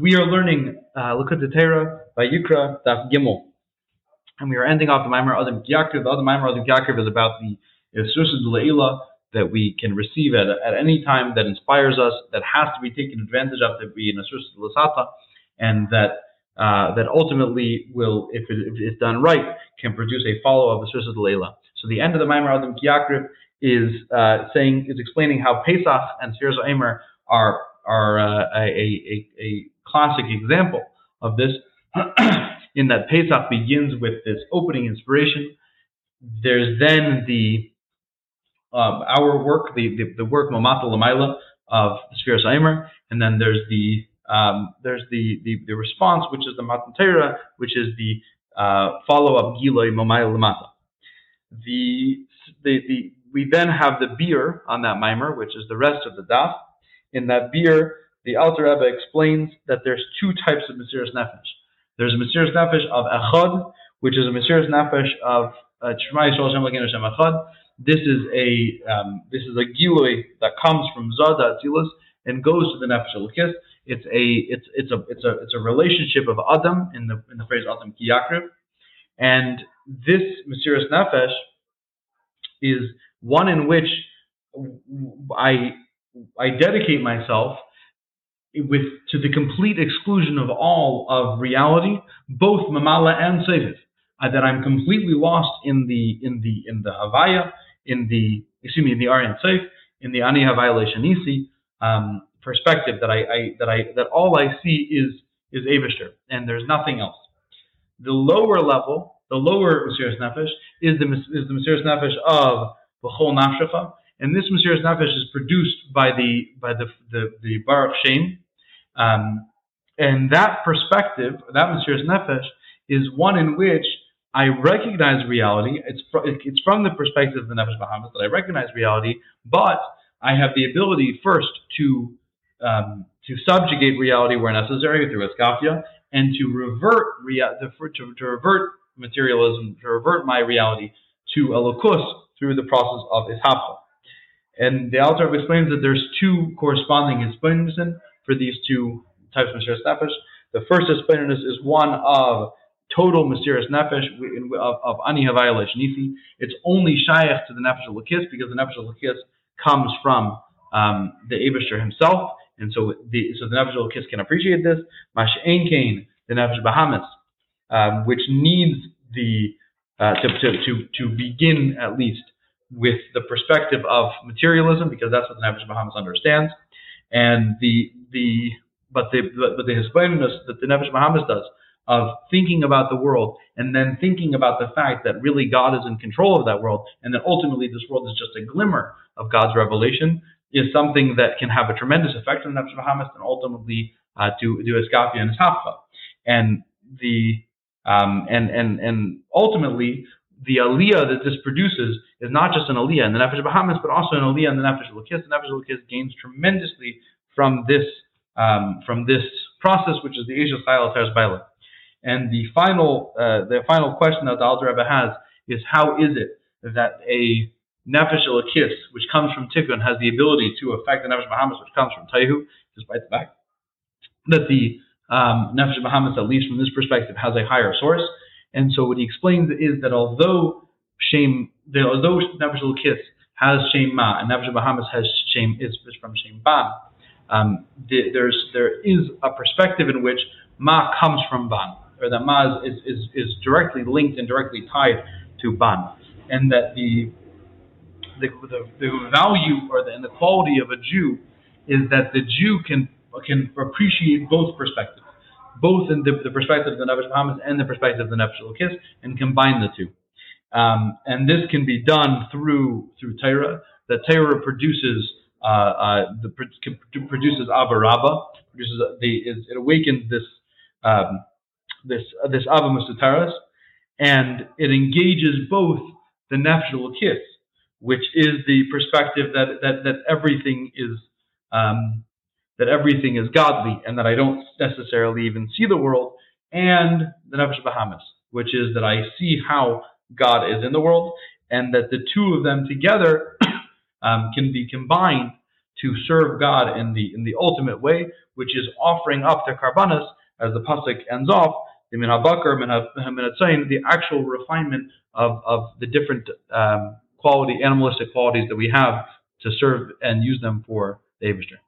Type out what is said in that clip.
we are learning uh, Likkutei Torah Vayikra Daf Gimel, and we are ending off the Maimer Adam Yaakov. The other Maimer Adam Yaakov is about the Yisus Leila that we can receive at, at any time that inspires us, that has to be taken advantage of to be an Yisus Lasata, and that uh, that ultimately will, if, it, if it's done right, can produce a follow of Yisus Leila. So the end of the Maimer Adam Yaakov is uh, saying is explaining how Pesach and Sfiras Omer are are uh, a, a, a classic example of this, in that Pesach begins with this opening inspiration. There's then the um, our work, the, the, the work Mamata Lamaila of the Sfiras Omer, and then there's the um, there's the, the, the response, which is the Matan Torah, which is the uh, follow up Giloi Mamayla Lamata. The, the, the, we then have the beer on that mimer, which is the rest of the daf. In that beer, the Alter Rebbe explains that there's two types of Mesiras Nefesh. There's a Mesiras Nefesh of Echad, which is a Mesiras Nefesh of uh, Echad. This is a um, this is a gilui that comes from Zada Atzilus and goes to the Nefesh Elokis. It's a it's it's a it's a it's a relationship of Adam in the in the phrase Adam Kiyakriv, and this Mesiras Nefesh is one in which I I dedicate myself with to the complete exclusion of all of reality, both mamala and seviv. Uh, that I'm completely lost in the in the in the havaya, in the excuse me, in the aryan seif, in the ani havaya leishanisi um, perspective that I, I, that I that all I see is is Avishter, and there's nothing else. The lower level, the lower Mesiras Nefesh, is the is the Mesiras Nefesh of B'chol Nafshecha, and this Mesiras Nefesh is produced by the by the the, the Baruch Shem, um, and that perspective, that Mesiras Nefesh, is one in which I recognize reality. It's fr- it's from the perspective of the Nefesh Bahamas that I recognize reality, but I have the ability first to um, to subjugate reality where necessary through Iskafia, and to revert rea- to, to, revert materialism, to revert my reality to Elokus through the process of Ishapcha. And the Alter explains that there's two corresponding Hispanism for these two types of Mesiras Nefesh. The first Hispanism is one of total Mesiras Nefesh of, of Ani Havaya Nifi. It's only Shaykh to the Nefesh Elokis because the Nefesh Elokis comes from um, the Abishter himself. And so the so the Nefesh Elokis can appreciate this. Mash'ain Kain, the Nefesh Bahamas, um, which needs the uh, to, to, to, to begin at least with the perspective of materialism, because that's what the Nefesh Bahamas understands, and the the but the but the Hispaninus that the Nefesh Bahamas does of thinking about the world and then thinking about the fact that really God is in control of that world and that ultimately this world is just a glimmer of God's revelation is something that can have a tremendous effect on the Nefesh Bahamas and ultimately uh, to do Eskafia and Eshapcha. And the um, and and and ultimately the aliyah that this produces is not just an aliyah in the Nefesh Bahamas, but also an aliyah in the Nefesh Elokis. The Nefesh Elokis gains tremendously from this um, from this process, which is the Asia style of Baila. And the final uh, the final question that the Alter Rebbe has is how is it that a Nefesh Elokis, which comes from Tikkun, has the ability to affect the Nefesh Bahamas, which comes from Tohu, despite the fact that the um, Nefesh Bahamas, at least from this perspective, has a higher source. And so what he explains is that although Shem, the, although Nefesh Elokis has Shem Ma and Nefesh Bahamas has Shem is, from Shem Ban, um, the, there's there is a perspective in which Ma comes from Ban, or that Ma is, is, is directly linked and directly tied to Ban, and that the the, the, the value or the, and the quality of a Jew is that the Jew can can appreciate both perspectives both in the, the perspective of the Nefesh Bahamas and the perspective of the Nefesh Elokis, and combine the two. Um, and this can be done through through Torah. The Torah produces the produces Avarabba, produces the it awakens this um, this uh, this Ava and it engages both the Nefesh Elokis, which is the perspective that that that everything is um, that everything is godly and that I don't necessarily even see the world, and the Nefesh Bahamas, which is that I see how God is in the world, and that the two of them together um, can be combined to serve God in the in the ultimate way, which is offering up the karbanas, as the pasuk ends off, the min habakar, the actual refinement of, of the different um, quality, animalistic qualities that we have to serve and use them for the Abishter.